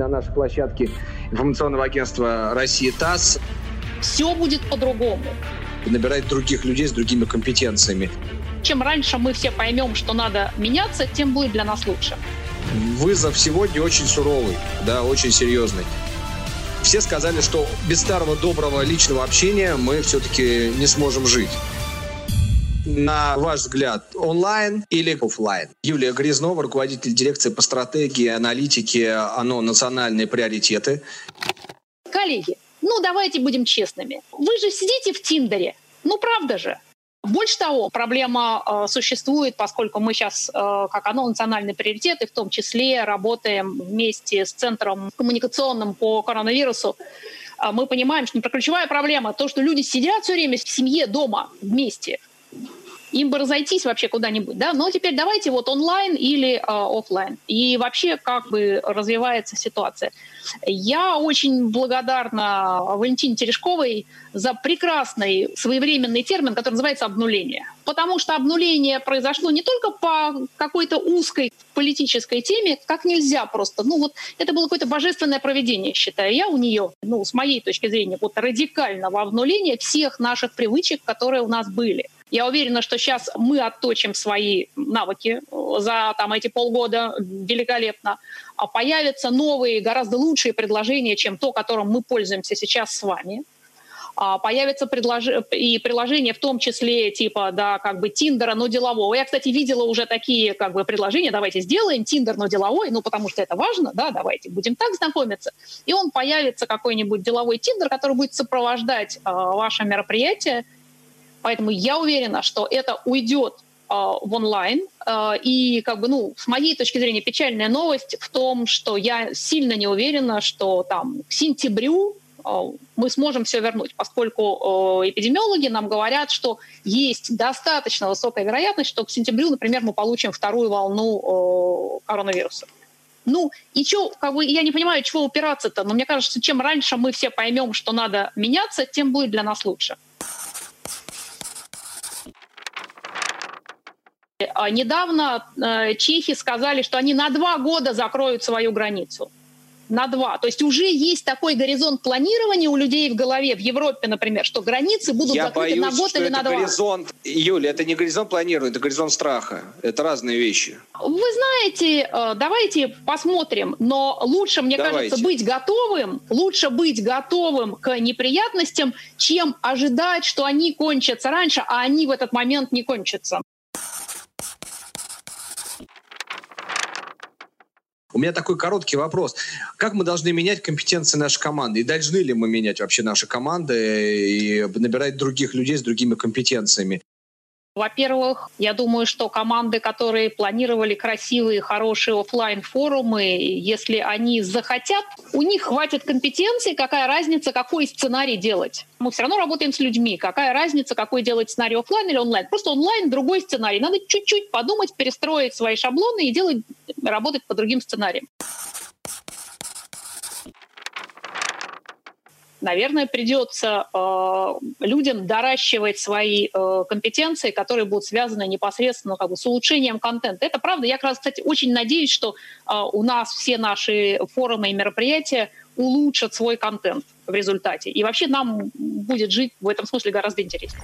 на нашей площадке информационного агентства «Россия ТАСС». Все будет по-другому. Набирать других людей с другими компетенциями. Чем раньше мы все поймем, что надо меняться, тем будет для нас лучше. Вызов сегодня очень суровый, да, очень серьезный. Все сказали, что без старого доброго личного общения мы все-таки не сможем жить. На ваш взгляд, онлайн или офлайн? Юлия Грязнова, руководитель дирекции по стратегии, аналитике ОНО «Национальные приоритеты». Коллеги, ну давайте будем честными. Вы же сидите в Тиндере. Ну правда же. Больше того, проблема э, существует, поскольку мы сейчас, э, как оно, национальный приоритет, и в том числе работаем вместе с Центром коммуникационным по коронавирусу. Э, мы понимаем, что ключевая проблема то, что люди сидят все время в семье дома вместе – им бы разойтись вообще куда-нибудь, да, но теперь давайте вот онлайн или э, офлайн. И вообще как бы развивается ситуация. Я очень благодарна Валентине Терешковой за прекрасный своевременный термин, который называется обнуление. Потому что обнуление произошло не только по какой-то узкой политической теме, как нельзя просто. Ну вот это было какое-то божественное проведение, считаю я, у нее, ну с моей точки зрения, вот радикального обнуления всех наших привычек, которые у нас были. Я уверена, что сейчас мы отточим свои навыки за там, эти полгода великолепно. А появятся новые, гораздо лучшие предложения, чем то, которым мы пользуемся сейчас с вами. А появятся предлож... и приложения, в том числе типа, да, как бы Тиндера, но делового. Я, кстати, видела уже такие как бы предложения, давайте сделаем Тиндер, но деловой, ну потому что это важно, да, давайте будем так знакомиться. И он появится какой-нибудь деловой Тиндер, который будет сопровождать э, ваше мероприятие Поэтому я уверена, что это уйдет э, в онлайн. Э, и, как бы, ну, с моей точки зрения, печальная новость в том, что я сильно не уверена, что там к сентябрю э, мы сможем все вернуть, поскольку эпидемиологи нам говорят, что есть достаточно высокая вероятность, что к сентябрю, например, мы получим вторую волну коронавируса. Ну, и что, как бы, я не понимаю, чего упираться-то, но мне кажется, чем раньше мы все поймем, что надо меняться, тем будет для нас лучше. Недавно э, чехи сказали, что они на два года закроют свою границу. На два. То есть уже есть такой горизонт планирования у людей в голове, в Европе, например, что границы будут Я закрыты боюсь, на год или это на два. горизонт, Юля, это не горизонт планирования, это горизонт страха. Это разные вещи. Вы знаете, э, давайте посмотрим, но лучше, мне Давайте. кажется, быть готовым, лучше быть готовым к неприятностям, чем ожидать, что они кончатся раньше, а они в этот момент не кончатся. Меня такой короткий вопрос. Как мы должны менять компетенции нашей команды? И должны ли мы менять вообще наши команды и набирать других людей с другими компетенциями? Во-первых, я думаю, что команды, которые планировали красивые, хорошие офлайн форумы если они захотят, у них хватит компетенции, какая разница, какой сценарий делать. Мы все равно работаем с людьми. Какая разница, какой делать сценарий офлайн или онлайн? Просто онлайн другой сценарий. Надо чуть-чуть подумать, перестроить свои шаблоны и делать, работать по другим сценариям. Наверное, придется э, людям доращивать свои э, компетенции, которые будут связаны непосредственно как бы, с улучшением контента. Это правда. Я как раз, кстати, очень надеюсь, что э, у нас все наши форумы и мероприятия улучшат свой контент в результате. И вообще нам будет жить в этом смысле гораздо интереснее.